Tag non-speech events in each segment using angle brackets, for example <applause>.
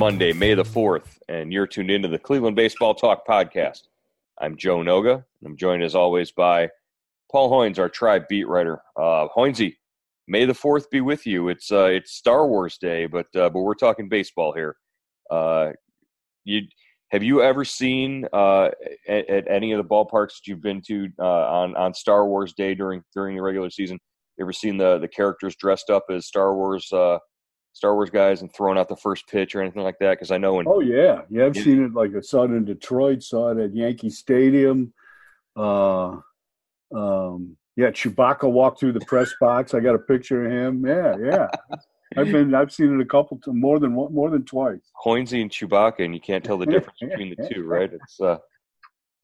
Monday, May the 4th, and you're tuned into the Cleveland Baseball Talk podcast. I'm Joe Noga, and I'm joined as always by Paul Hoynes, our tribe beat writer. Uh, Hoynesy, May the 4th be with you. It's uh, it's Star Wars Day, but uh, but we're talking baseball here. Uh, you have you ever seen uh, at, at, any of the ballparks that you've been to uh, on on Star Wars Day during during the regular season? You ever seen the the characters dressed up as Star Wars uh, Star Wars guys and throwing out the first pitch or anything like that? Because I know when oh yeah, yeah, I've seen it. Like I saw it in Detroit, saw it at Yankee Stadium. Uh, um, yeah, Chewbacca walked through the press box. I got a picture of him. Yeah, yeah. <laughs> I've been I've seen it a couple more than more than twice. Hoynesy and Chewbacca, and you can't tell the difference <laughs> between the two, right? It's uh,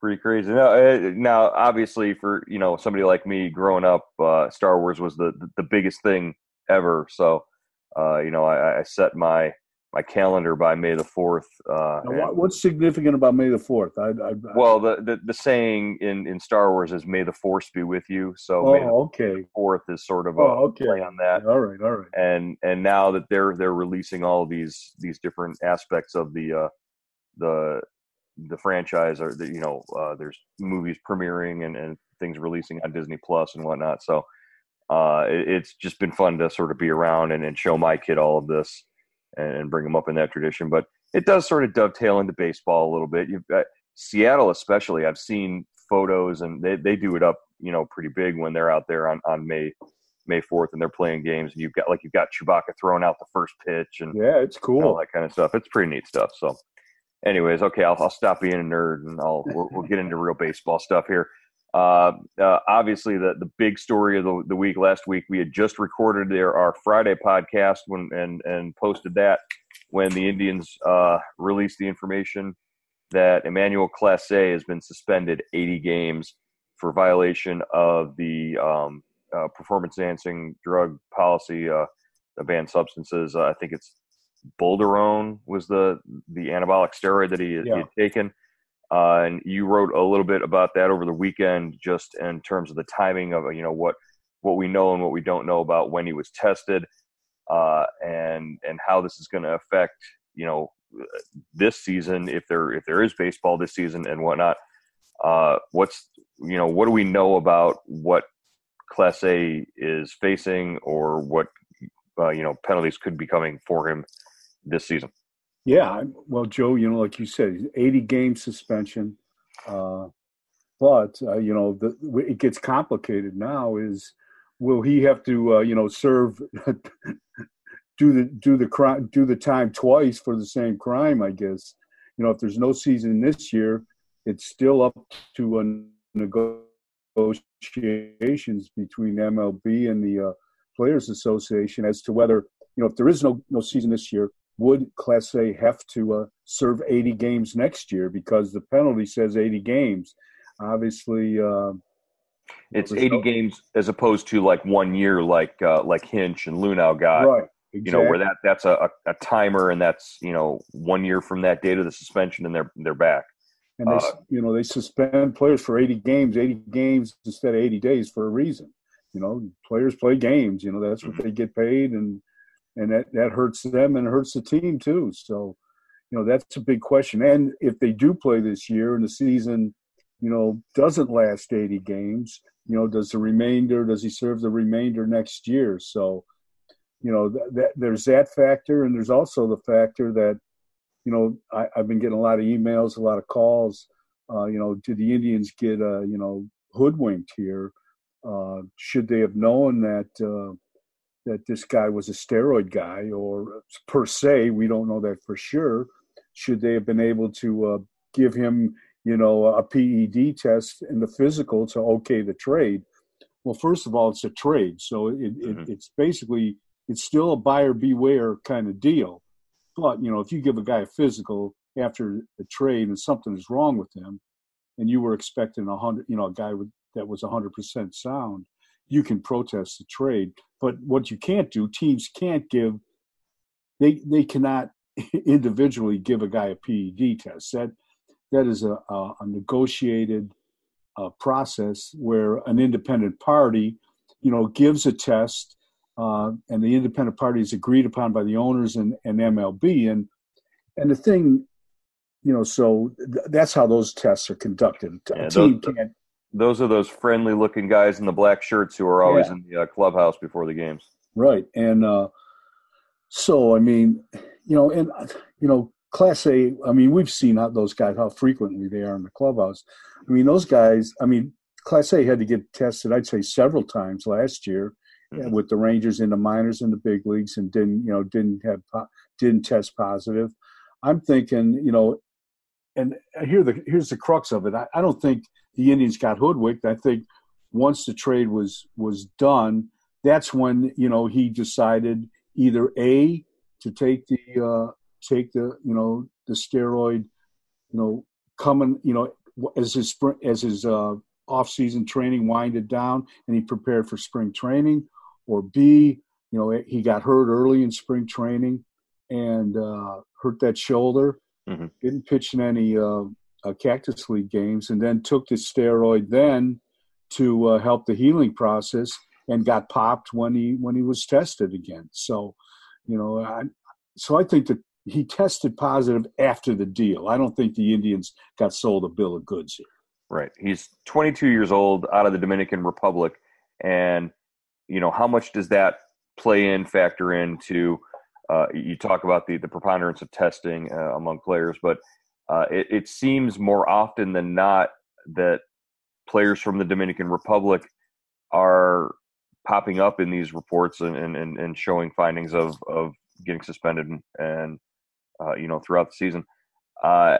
pretty crazy. Now, uh, now, obviously, for you know somebody like me growing up, uh, Star Wars was the the biggest thing ever. So, uh, you know, I, I set my my calendar by May the fourth. Uh, what's significant about May the fourth? I, I, well, the, the, the saying in in Star Wars is "May the Force be with you." So, oh, okay. Fourth is sort of a oh, okay. play on that. All right, all right. And and now that they're they're releasing all these these different aspects of the uh, the the franchise, or the, you know, uh, there's movies premiering and and things releasing on Disney Plus and whatnot. So. Uh, it, it's just been fun to sort of be around and, and show my kid all of this and bring them up in that tradition. But it does sort of dovetail into baseball a little bit. You've got Seattle, especially. I've seen photos, and they, they do it up, you know, pretty big when they're out there on, on May May fourth, and they're playing games. And you've got like you've got Chewbacca throwing out the first pitch, and yeah, it's cool, all that kind of stuff. It's pretty neat stuff. So, anyways, okay, I'll, I'll stop being a nerd, and I'll we'll, we'll get into real baseball stuff here. Uh, uh, obviously, the, the big story of the, the week last week, we had just recorded their, our Friday podcast when, and, and posted that when the Indians uh, released the information that Emmanuel Clase has been suspended 80 games for violation of the um, uh, performance enhancing drug policy, uh, the banned substances. I think it's Boldenone was the the anabolic steroid that he, yeah. he had taken. Uh, and you wrote a little bit about that over the weekend, just in terms of the timing of you know what what we know and what we don't know about when he was tested, uh, and and how this is going to affect you know this season if there if there is baseball this season and whatnot. Uh, what's you know what do we know about what Clase is facing or what uh, you know penalties could be coming for him this season? Yeah, well, Joe, you know, like you said, 80 game suspension. Uh, but uh, you know, the, it gets complicated now. Is will he have to, uh, you know, serve, <laughs> do the do the crime, do the time twice for the same crime? I guess. You know, if there's no season this year, it's still up to a negotiations between MLB and the uh, Players Association as to whether you know if there is no no season this year, would Clase have to uh, serve 80 games next year because the penalty says 80 games? Obviously, uh, it's 80 no- games as opposed to like one year, like uh, like Hinch and Luhnow got. Right. Exactly. You know where that that's a, a, timer, and that's you know one year from that date of the suspension, and they're they're back. And they, uh, you know, they suspend players for 80 games, 80 games instead of 80 days for a reason. You know, players play games. You know, that's what mm-hmm. they get paid, and and that, that hurts them and hurts the team too. So, you know, that's a big question. And if they do play this year and the season, you know, doesn't last 80 games, you know, does the remainder, does he serve the remainder next year? So, you know, that, there's that factor. And there's also the factor that, you know, I, have been getting a lot of emails, a lot of calls. Uh, you know, did the Indians get, uh, you know, hoodwinked here? Uh, should they have known that, uh, that this guy was a steroid guy, or per se, we don't know that for sure. Should they have been able to uh, give him, you know, a PED test and the physical to okay the trade? Well, first of all, it's a trade, so it, mm-hmm. it, it's basically it's still a buyer beware kind of deal. But you know, if you give a guy a physical after a trade and something is wrong with him, and you were expecting a hundred, you know, a guy with, that was a hundred percent sound, you can protest the trade. But what you can't do, teams can't give, they they cannot <laughs> individually give a guy a PED test. That that is a, a, a negotiated uh, process where an independent party, you know, gives a test, uh, and the independent party is agreed upon by the owners and, and MLB. And and the thing, you know, so th- that's how those tests are conducted. Yeah, A team those- can't. Those are those friendly looking guys in the black shirts who are always Yeah. in the uh, clubhouse before the games. Right. And uh, so, I mean, you know, and, uh, you know, Clase, I mean, we've seen how those guys, how frequently they are in the clubhouse. I mean, those guys, I mean, Clase had to get tested, I'd say, several times last year Mhm. with the Rangers in the minors and the big leagues and didn't, you know, didn't have, didn't test positive. I'm thinking, you know, and here the here's the crux of it. I, I don't think the Indians got hoodwinked. I think once the trade was was done, that's when you know he decided either a to take the uh, take the you know the steroid, you know coming you know as his spring as his uh, off season training winded down and he prepared for spring training, or b you know he got hurt early in spring training and uh, hurt that shoulder. Mhm. Didn't pitch in any uh, uh, Cactus League games, and then took the steroid then to uh, help the healing process, and got popped when he when he was tested again. So, you know, I, so I think that he tested positive after the deal. I don't think the Indians got sold a bill of goods here. Right. He's 22 years old out of the Dominican Republic. And, you know, how much does that play in, factor into, uh, you talk about the, the preponderance of testing uh, among players, but uh, it, it seems more often than not that players from the Dominican Republic are popping up in these reports and, and, and, showing findings of, of getting suspended and, uh, you know, throughout the season. Uh,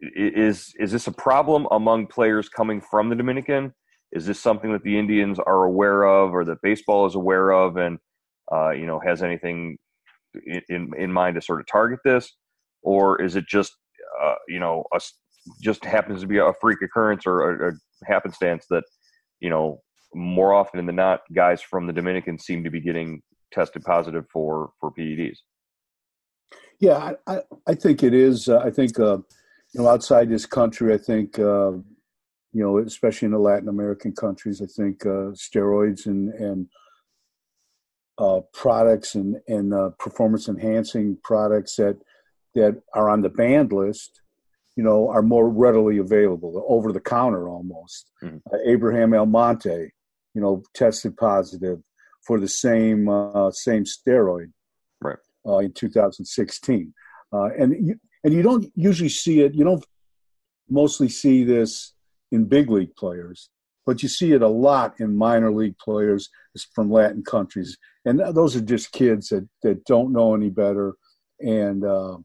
is is this a problem among players coming from the Dominican? Is this something that the Indians are aware of, or that baseball is aware of, and uh, you know has anything in, in in mind to sort of target this, or is it just uh, you know a just happens to be a freak occurrence or a, a happenstance that you know more often than not guys from the Dominican seem to be getting tested positive for for PEDs. Yeah, I, I, I think it is. Uh, I think, uh, you know, outside this country, I think, uh, you know, especially in the Latin American countries, I think uh, steroids and, and uh, products and, and performance enhancing products that, that are on the banned list, you know, are more readily available, over the counter almost. Mhm. Uh, Abraham Almonte, you know, tested positive for the same uh, same steroid uh, in 2016, uh, and you, and you don't usually see it. You don't mostly see this in big league players, but you see it a lot in minor league players from Latin countries, and those are just kids that that don't know any better, and uh,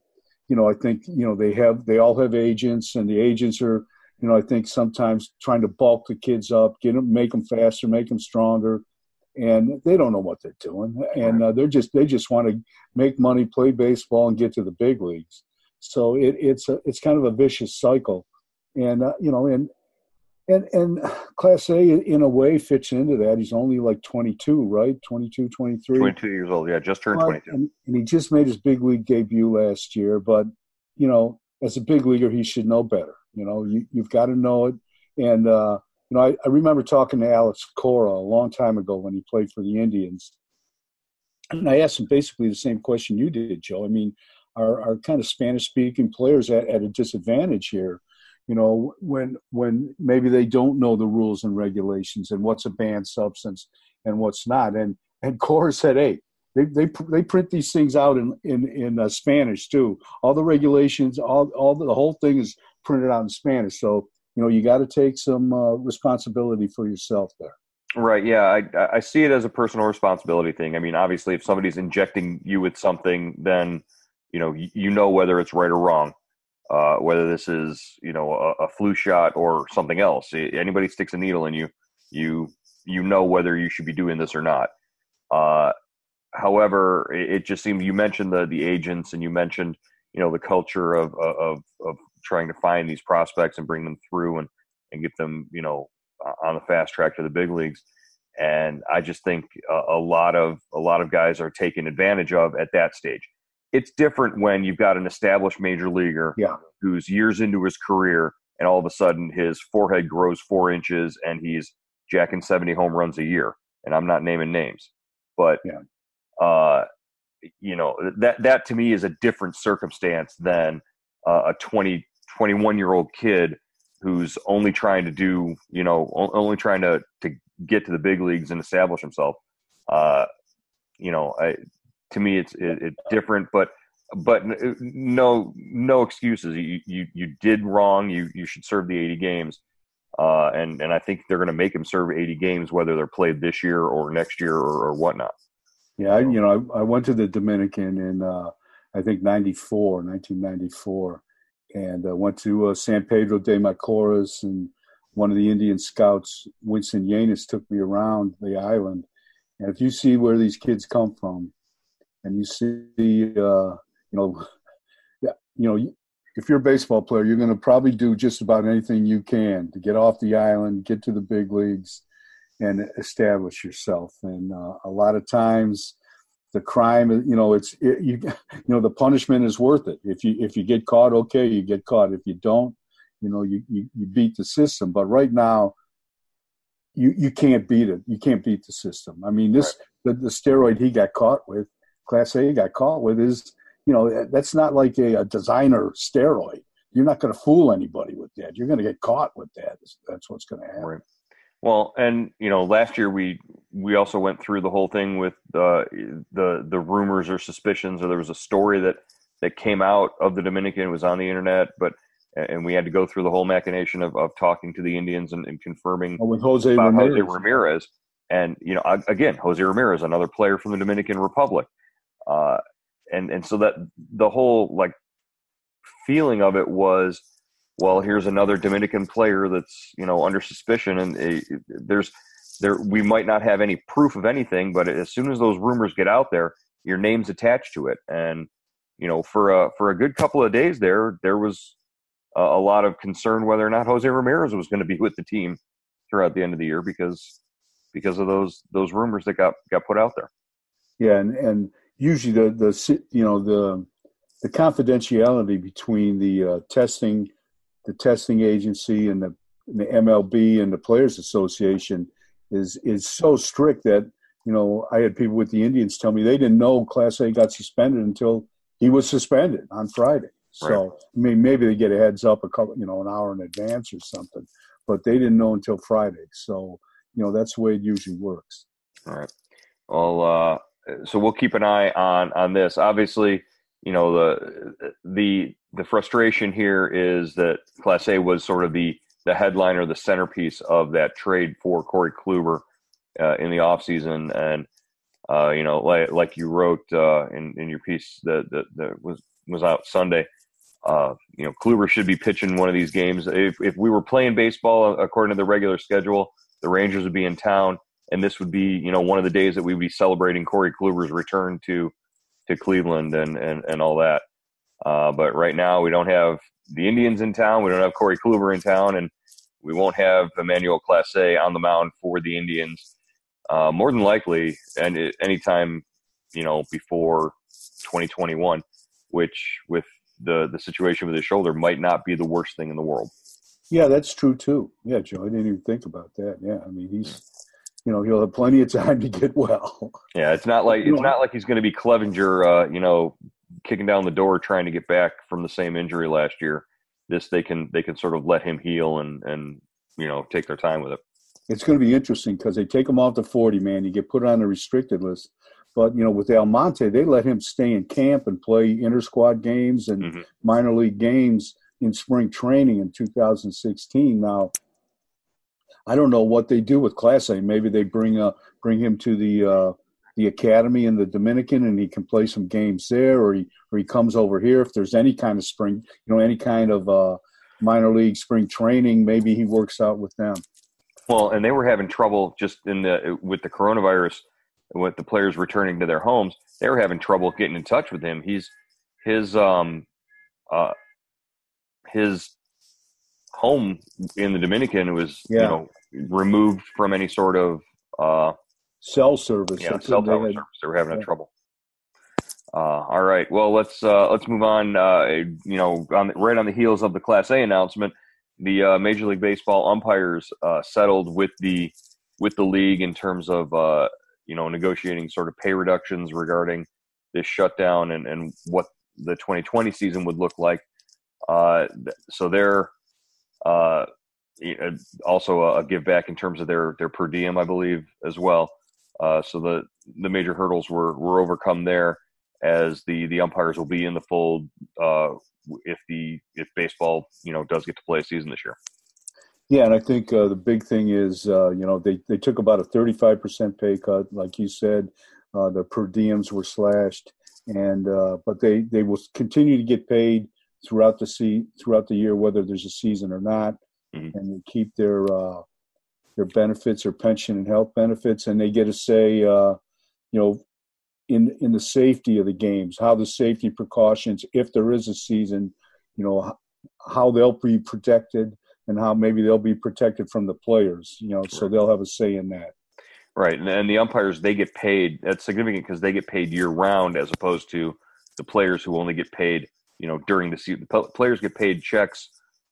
you know I think you know they have they all have agents, and the agents are you know I think sometimes trying to bulk the kids up, get them, make them faster, make them stronger. And they don't know what they're doing, and uh, they're just they just want to make money, play baseball, and get to the big leagues. So it, it's a, it's kind of a vicious cycle, and uh, you know, and and and Clase in a way fits into that. He's only like 22, right? 22, 23. 22 years old, yeah, just turned But- 22. and, and he just made his big league debut last year. But you know, as a big leaguer, he should know better. You know, you, you've got to know it. And uh, you know, I, I remember talking to Alex Cora a long time ago when he played for the Indians, and I asked him basically the same question you did, Joe. I mean, are, are kind of Spanish-speaking players at, at a disadvantage here? You know, when when maybe they don't know the rules and regulations and what's a banned substance and what's not. And and <laughs> Cora said, "Hey, they they they print these things out in in in uh, Spanish too. All the regulations, all all the, the whole thing is printed out in Spanish. So you know you got to take some uh, responsibility for yourself there. Right. Yeah. I I see it as a personal responsibility thing. I mean, obviously, if somebody's injecting you with something, then you know you know whether it's right or wrong. Uh, whether this is you know a, a flu shot or something else. Anybody sticks a needle in you, you you know whether you should be doing this or not. Uh, however, it, it just seems you mentioned the the agents and you mentioned you know the culture of of of trying to find these prospects and bring them through and and get them you know on the fast track to the big leagues. And I just think a, a lot of a lot of guys are taken advantage of at that stage. It's different when you've got an established major leaguer Yeah. who's years into his career, and all of a sudden his forehead grows four inches and he's jacking seventy home runs a year. And I'm not naming names, but Yeah. uh, you know that that to me is a different circumstance than uh, a 20 21 year old kid who's only trying to do you know only trying to to get to the big leagues and establish himself uh you know I, to me it's it, it's different but but no no excuses. You you you did wrong. You you should serve the 80 games. Uh and and i think they're going to make him serve 80 games whether they're played this year or next year or, or whatnot. Yeah I, you know I, I went to the dominican in uh i think 94 1994 and uh, went to uh, San Pedro de Macorís, and one of the Indian scouts, Winston Llenas, took me around the island. And if you see where these kids come from, and you see, uh, you know, yeah, you know, if you're a baseball player, you're going to probably do just about anything you can to get off the island, get to the big leagues, and establish yourself. And uh, a lot of times, the crime you know it's it, you <laughs> you know the punishment is worth it. If you if you get caught okay you get caught. If you don't you know you you, you beat the system. But right now you you can't beat it. You can't beat the system. I mean this right. the, the steroid he got caught with Clase got caught with is you know that's not like a, a designer steroid you're not going to fool anybody with that you're going to get caught with that that's what's going to happen right. Well, and you know, last year we we also went through the whole thing with uh, the the rumors or suspicions, or there was a story that that came out of the Dominican. It was on the internet, but and we had to go through the whole machination of, of talking to the Indians and, and confirming oh, with Jose Ramirez. Jose Ramirez. And you know, again, Jose Ramirez, another player from the Dominican Republic, uh, and and so that the whole like feeling of it was well, here's another Dominican player that's you know under suspicion, and uh, there's there we might not have any proof of anything, but as soon as those rumors get out there, your name's attached to it, and you know for a for a good couple of days there, there was a, a lot of concern whether or not Jose Ramirez was going to be <laughs> with the team throughout the end of the year because because of those those rumors that got got put out there. Yeah, and and usually the the you know the the confidentiality between the uh, testing the testing agency and the, and the MLB and the Players Association is is so strict that you know I had people with the Indians tell me they didn't know Clase got suspended until he was suspended on Friday. So right. I mean, maybe they get a heads up a couple, you know, an hour in advance or something, but they didn't know until Friday. So you know that's the way it usually works. All right. Well, uh, so we'll keep an eye on on this. Obviously, you know the the the frustration here is that Clase was sort of the the headliner, the centerpiece of that trade for Corey Kluber uh, in the offseason. and uh, you know, like, like you wrote uh, in in your piece that, that, that was was out Sunday. Uh, you know, Kluber should be pitching one of these games. If if we were playing baseball according to the regular schedule, the Rangers would be in town, and this would be you know one of the days that we'd be celebrating Corey Kluber's return to to Cleveland and and and all that. Uh, but right now we don't have the Indians in town. We don't have Corey Kluber in town, and we won't have Emmanuel Clase on the mound for the Indians. Uh, more than likely, and anytime you know before 2021, which with the the situation with his shoulder might not be the worst thing in the world. Yeah, that's true too. Yeah, Joe, I didn't even think about that. Yeah, I mean he's you know he'll have plenty of time to get well. Yeah, it's not like it's not like he's going to be Clevinger, uh, you know, kicking down the door trying to get back from the same injury last year. This they can they can sort of let him heal and and you know take their time with it. It's going to be interesting because they take him off the forty man. You get put on the restricted list, but you know with Almonte they let him stay in camp and play inter squad games and mm-hmm. minor league games in spring training in 2016. Now I don't know what they do with Clase. Maybe they bring uh, bring him to the uh, the academy in the Dominican, and he can play some games there, or he or he comes over here if there's any kind of spring, you know, any kind of uh, minor league spring training. Maybe he works out with them. Well, and they were having trouble just in the with the coronavirus, with the players returning to their homes. They were having trouble getting in touch with him. He's his um uh his home in the Dominican was yeah. you know removed from any sort of uh, cell service. Yeah, cell tower service. They were having yeah. trouble. Uh, all right. Well, let's uh, let's move on. Uh, you know, on the, right on the heels of the Clase announcement, the uh, Major League Baseball umpires uh, settled with the with the league in terms of uh, you know negotiating sort of pay reductions regarding this shutdown and, and what the 2020 season would look like. Uh, so they're uh, also a, give back in terms of their their per diem, I believe, as well. Uh, so the the major hurdles were were overcome there, as the the umpires will be in the fold uh, if the if baseball you know does get to play a season this year. Yeah, and I think uh, the big thing is uh, you know they they took about a thirty five percent pay cut, like you said. Uh, the per diems were slashed, and uh, but they they will continue to get paid throughout the sea throughout the year, whether there's a season or not, mm-hmm. and they keep their uh, their benefits, or pension and health benefits, and they get to say, uh, you know, in in the safety of the games, how the safety precautions, if there is a season, you know, how they'll be protected, and how maybe they'll be protected from the players, you know, so they'll have a say in that. Right, and, and the umpires they get paid. That's significant because they get paid year round, as opposed to the players who only get paid, you know, during the season. The players get paid checks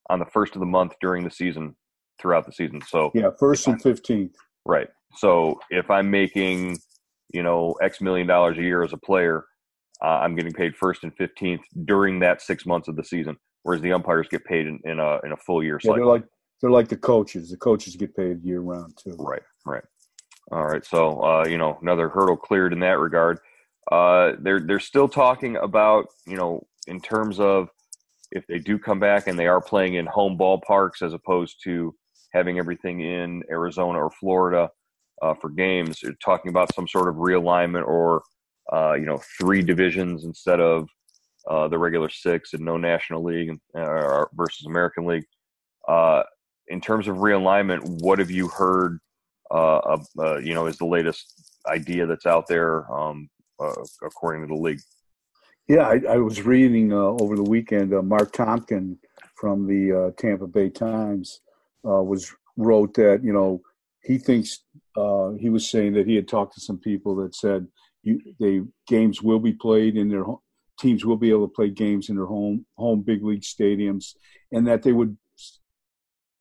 on the first of the month during the season, throughout the season. So yeah, first and fifteenth. Right. So if I'm making, you know, X million dollars a year as a player, uh, I'm getting paid first and fifteenth during that six months of the season, whereas the umpires get paid in, in a in a full year cycle. Yeah, they're like they're like the coaches. The coaches get paid year round too. Right. Right. All right, so uh, you know another hurdle cleared in that regard. Uh, they're they're still talking about you know in terms of if they do come back and they are playing in home ballparks as opposed to having everything in Arizona or Florida uh, for games. They're talking about some sort of realignment or uh, you know three divisions instead of uh, the regular six and no National League uh, versus American League. Uh, in terms of realignment, what have you heard uh, you know, is the latest idea that's out there um, according to the league. Yeah, I, I was reading uh, over the weekend. Uh, Marc Topkin from the uh, Tampa Bay Times was wrote that you know he thinks he was saying that he had talked to some people that said you, they games will be played in their teams will be able to play games in their home home big league stadiums, and that they would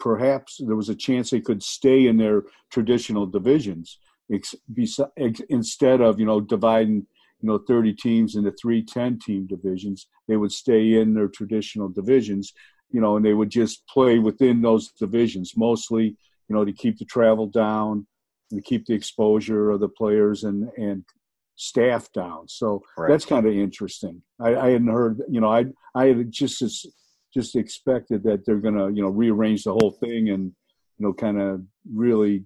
perhaps there was a chance they could stay in their traditional divisions ex, ex, instead of you know dividing you know 30 teams into three 10 team divisions they would stay in their traditional divisions you know and they would just play within those divisions mostly you know to keep the travel down and to keep the exposure of the players and and staff down so right. that's kind of interesting I, I hadn't heard you know i i had just just expected that they're going to you know rearrange the whole thing and you know kind of really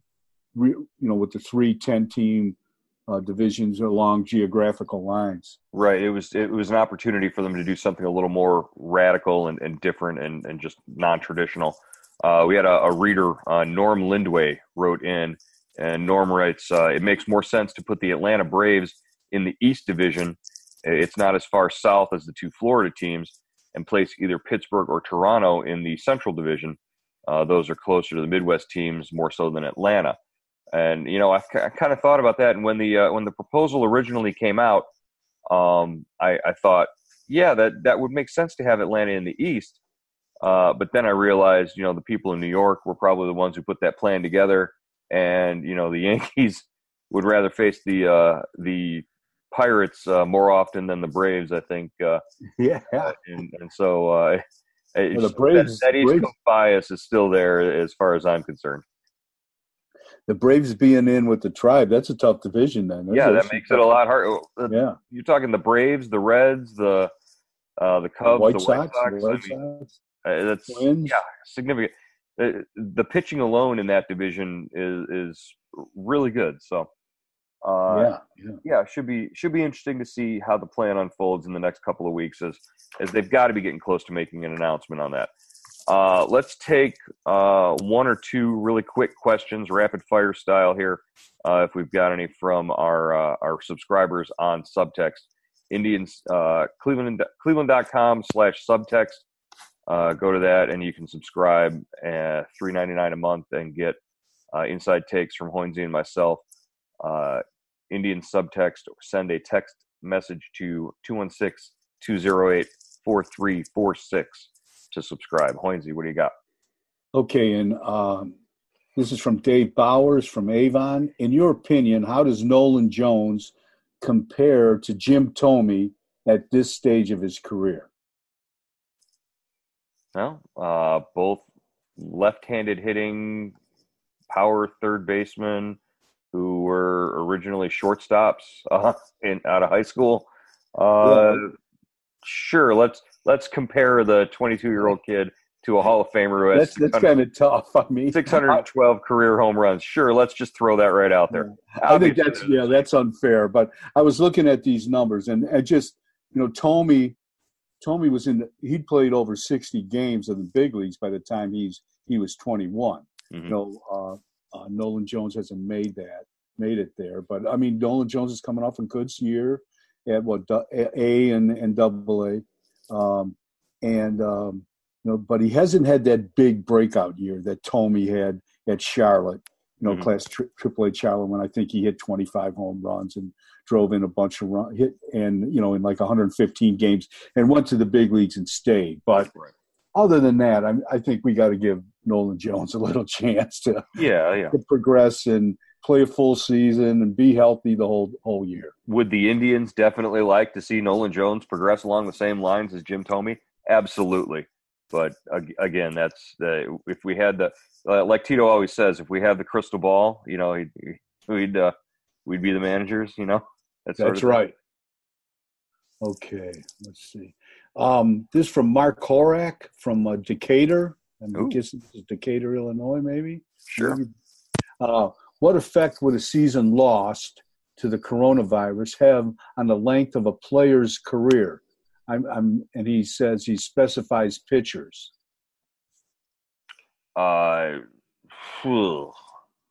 re, you know with the three 10 team uh, divisions along geographical lines right it was it was an opportunity for them to do something a little more radical and, and different and, and just non-traditional uh, we had a, a reader uh, norm lindway wrote in and norm writes uh, it makes more sense to put the atlanta braves in the east division it's not as far south as the two florida teams and place either Pittsburgh or Toronto in the Central Division. Uh, those are closer to the Midwest teams more so than Atlanta. And you know, I, I kind of thought about that. And when the uh, when the proposal originally came out, um, I, I, thought, yeah, that that would make sense to have Atlanta in the East. Uh, but then I realized, you know, the people in New York were probably the ones who put that plan together, and you know, the <laughs> Yankees would rather face the uh, the Pirates uh, more often than the Braves, I think. Uh, <laughs> yeah, and, and so uh, well, the Braves, that, that East Braves, Coast bias is still there as far as I'm concerned. The Braves being in with the Tribe, that's a tough division. Then, yeah, that makes it a lot harder. Yeah, you're talking the Braves, the Reds, the uh, the Cubs, White the Sox, White Sox. The White I mean, Sox uh, that's Twins. yeah significant. Uh, the pitching alone in that division is is really good. So uh, yeah, yeah, yeah, should be should be interesting to see how the plan unfolds in the next couple of weeks, as as they've got to be getting close to making an announcement on that. Uh, let's take uh, one or two really quick questions, rapid fire style here, uh, if we've got any from our uh, our subscribers on Subtext. Indians uh, Cleveland Cleveland.com slash subtext. Uh, go to that and you can subscribe at three ninety nine a month and get inside takes from Hoynesy and myself Indian subtext or send a text message to 216 208 4346 to subscribe. Hoynesy, what do you got? Okay, and um, this is from Dave Bowers from Avon. In your opinion, how does Nolan Jones compare to Jim Thome at this stage of his career? Well, uh, both left-handed hitting power third baseman who were originally shortstops uh, in out of high school. Uh, yeah. Sure, let's let's compare the 22 year old kid to a Hall of Famer who has that's, that's kind of tough. I mean, 612 career home runs. Sure, let's just throw that right out there. I think that's yeah, that's unfair. But I was looking at these numbers and, and just you know, Thome, Thome was in. The, he'd played over 60 games in the big leagues by the time he's he was 21. Mm-hmm. You know, uh, uh, Nolan Jones hasn't made that, made it there. But I mean, Nolan Jones is coming off a good year at what A and and Double A, um, and um, you know, but he hasn't had that big breakout year that Thome had at Charlotte. You know, mm-hmm. Class Triple A Charlotte when I think he hit 25 home runs and drove in a bunch of run hit and you know in like 115 games and went to the big leagues and stayed. But right other than that, I, I think we got to give Nolan Jones a little <laughs> chance to yeah, yeah. to progress and play a full season and be healthy the whole whole year. Would the Indians definitely like to see Nolan Jones progress along the same lines as Jim Thome? Absolutely. But again, that's the if we had the uh, like Tito always says, if we had the crystal ball, you know, we'd uh, we'd be the managers. You know, that's, that's right. Okay, let's see. Um, this from Mark Horak from uh, Decatur. I guess Decatur, Illinois, maybe. Sure. Maybe. Uh, what effect would a season lost to the coronavirus have on the length of a player's career? I'm, I'm and he says he specifies pitchers. Uh,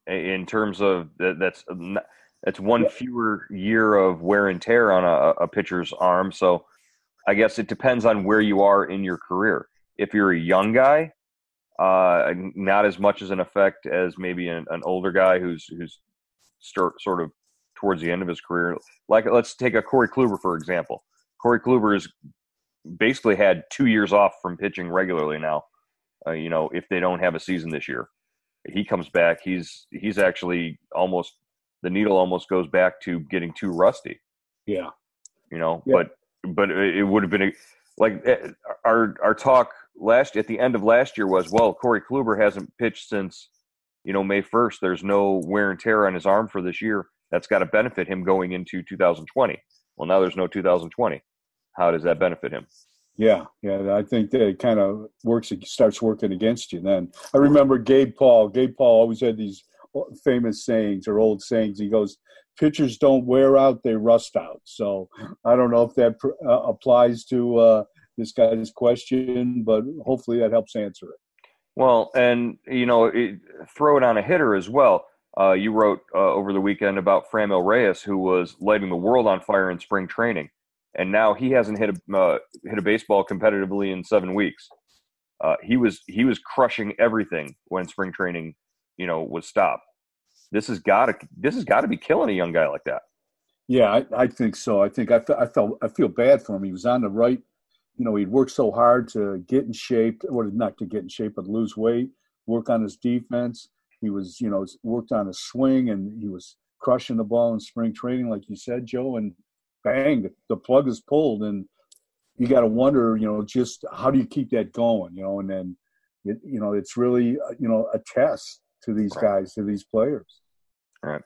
in terms of that, that's that's one fewer year of wear and tear on a, a pitcher's arm. So I guess it depends on where you are in your career. If you're a young guy, uh, not as much as an effect as maybe an, an older guy who's who's start, sort of towards the end of his career. Like let's take a Corey Kluber for example. Corey Kluber has basically had two years off from pitching regularly now. Uh, you know, if they don't have a season this year, he comes back. He's he's actually almost the needle almost goes back to getting too rusty. Yeah, you know, yeah. but but it would have been a, like eh, our our talk last at the end of last year was well Corey Kluber hasn't pitched since you know May first. There's no wear and tear on his arm for this year. That's got to benefit him going into 2020. Well, now there's no 2020. How does that benefit him? Yeah, yeah, I think that it kind of works. It starts working against you. Then I remember Gabe Paul. Gabe Paul always had these famous sayings or old sayings. He goes, pitchers don't wear out; they rust out. So I don't know if that uh, applies to uh, this guy's question, but hopefully that helps answer it. Well, and you know, it, throw it on a hitter as well. Uh, you wrote uh, over the weekend about Franmil Reyes, who was lighting the world on fire in spring training, and now he hasn't hit a uh, hit a baseball competitively in seven weeks. Uh, he was he was crushing everything when spring training, you know, was stopped this has got to this has got to be killing a young guy like that. Yeah, I, I think so. I think I, I felt I feel bad for him. He was on the right. You know, he'd worked so hard to get in shape, or not to get in shape, but lose weight, work on his defense. He was, you know, worked on his swing, and he was crushing the ball in spring training, like you said, Joe. And bang, the, plug is pulled, and you got to wonder, you know, just how do you keep that going, you know? And then, it, you know, it's really, uh, you know, a test to these right. guys, to these players. All right.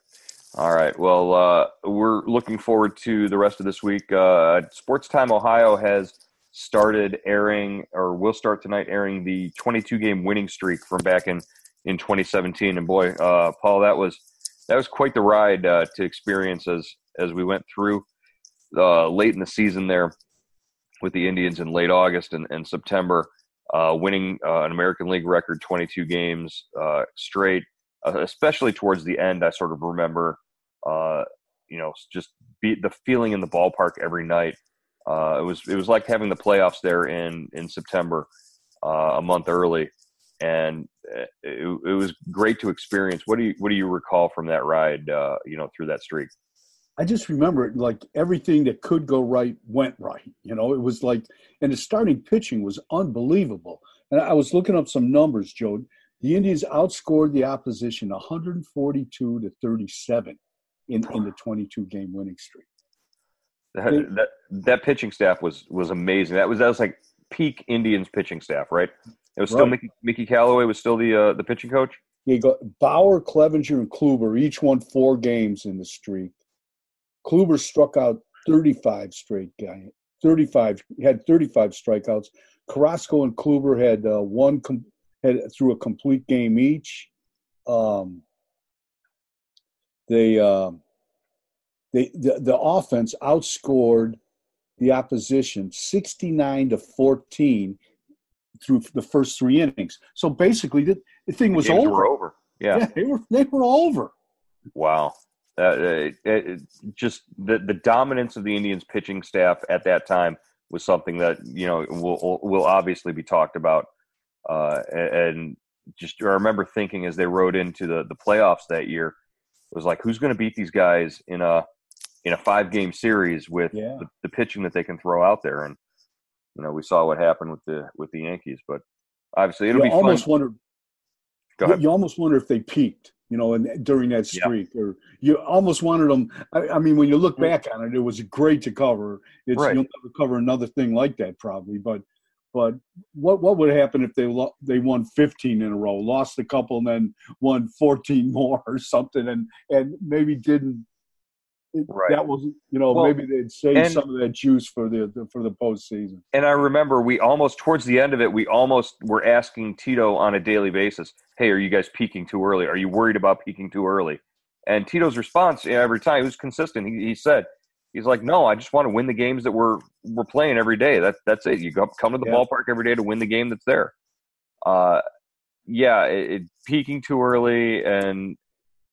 All right. Well, uh, we're looking forward to the rest of this week. Uh, Sports Time Ohio has started airing, or will start tonight airing the 22 game winning streak from back in in 2017. And boy, uh, Paul, that was that was quite the ride uh, to experience as as we went through uh, late in the season there with the Indians in late August and, and September uh, winning uh, an American League record 22 games uh, straight, especially towards the end. I sort of remember, uh, you know, just be, the feeling in the ballpark every night. Uh, it was it was like having the playoffs there in in September, uh, a month early, and uh, it, it, was great to experience. What do you what do you recall from that ride? Uh, you know, through that streak. I just remember it like everything that could go right went right. You know, it was like, and the starting pitching was unbelievable. And I was looking up some numbers, Joe. The Indians outscored the opposition 142 to 37 in, in the 22 game winning streak. That, that, that pitching staff was was amazing. That was that was like peak Indians pitching staff, right? It was still right. Mickey, Mickey Callaway was still the uh, the pitching coach. You got Bauer, Clevinger, and Kluber each won four games in the streak. Kluber struck out 35 straight guy. 35 had 35 strikeouts. Carrasco and Kluber had uh, one com- had through a complete game each. Um, they, uh, they the, the offense outscored the opposition 69 to 14 through the first three innings. So basically, the, the thing was over. over. Yeah. yeah, they were they were over. Wow. Uh, it, it, just the the dominance of the Indians pitching staff at that time was something that you know will will obviously be talked about. Uh, and just I remember thinking as they rode into the the playoffs that year, it was like, who's going to beat these guys in a in a five game series with yeah. the, the, pitching that they can throw out there? And you know, we saw what happened with the with the Yankees, but obviously it'll you be almost fun. wonder. You almost wonder if they peaked you know, and during that streak, yeah. or you almost wanted them. I, I, mean, when you look mm. back on it, it was great to cover. It's right. you'll never cover another thing like that probably, but but what what would happen if they lo- they won 15 in a row, lost a couple, and then won 14 <laughs> more or something, and and maybe didn't right. that was you know well, maybe they'd save some of that juice for the, the, for the postseason. And I remember we almost towards the end of it, we almost were asking Tito on a daily basis, "Hey, are you guys peaking too early? Are you worried about peaking too early?" And Tito's response every time he was consistent. He, he said, "He's like, no, I just want to win the games that we're we're playing every day. That's that's it. You go, come to the yeah. ballpark every day to win the game that's there." Uh, yeah, it, it, peaking too early and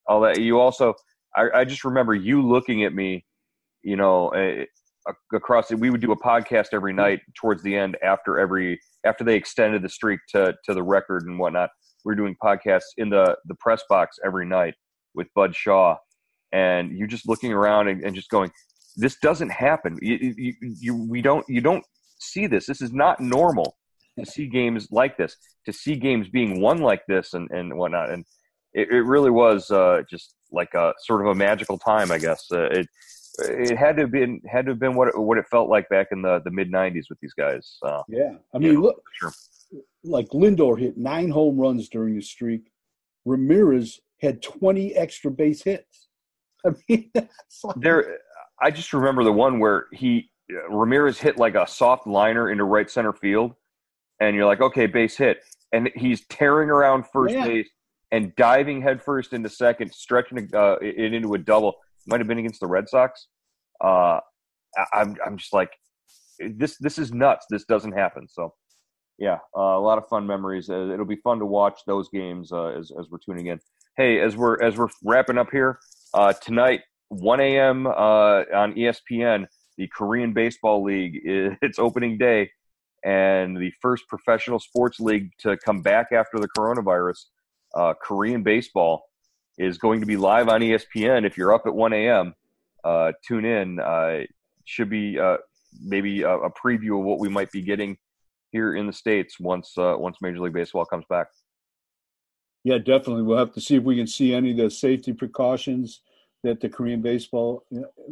all that. You also I, I just remember you looking at me, you know, across it. We would do a podcast every night towards the end after every after they extended the streak to to the record and whatnot. We were doing podcasts in the the press box every night with Bud Shaw, and you're just looking around and, and just going, "This doesn't happen. You, you, you, we don't you don't see this. This is not normal to see games like this. To see games being won like this and and whatnot. And it, it really was uh, just like a sort of a magical time, I guess. Uh, it it had to have been had to have been what it, what it felt like back in the, the mid '90s with these guys. Uh, yeah, I mean, look, sure. like Lindor hit nine home runs during the streak. Ramirez had 20 extra base hits. <laughs> I mean, like... there. I just remember the one where he Ramirez hit like a soft liner into right center field, and you're like, okay, base hit, and he's tearing around first yeah. base and diving headfirst into second, stretching uh, it into a double. Might have been against the Red Sox. Uh, I'm I'm just like this. This is nuts. This doesn't happen. So yeah, uh, a lot of fun memories. Uh, it'll be fun to watch those games uh, as as we're tuning in. Hey, as we're as we're wrapping up here uh, tonight, 1 a.m. on ESPN, the Korean Baseball League. <laughs> It's opening day, and the first professional sports league to come back after the coronavirus uh, Korean baseball is going to be live on ESPN. If you're up at 1 a.m., uh, tune in. Uh, should be uh, maybe a, a, preview of what we might be getting here in the states once uh, once Major League Baseball comes back. Yeah, definitely. We'll have to see if we can see any of the safety precautions that the Korean baseball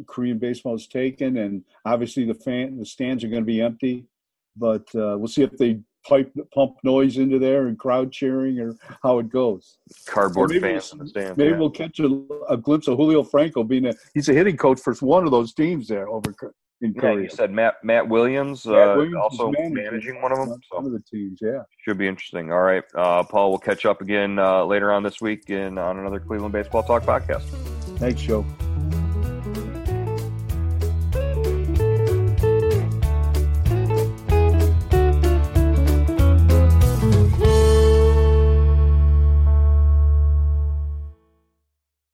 Korean baseball has taken, and obviously the fan the stands are going to be empty. But uh, we'll see if they pipe pump noise into there and crowd cheering or how it goes. Cardboard fans in the stands. Maybe yeah. we'll catch a, a, glimpse of Julio Franco being a he's a hitting coach for one of those teams there over in Korea. Yeah, you said Matt Matt Williams, Matt uh, Williams also managing, managing, one of them. So. One of the teams, yeah. Should be interesting. All right, uh, Paul, we'll catch up again uh, later on this week in on another Cleveland Baseball Talk podcast. Thanks, Joe.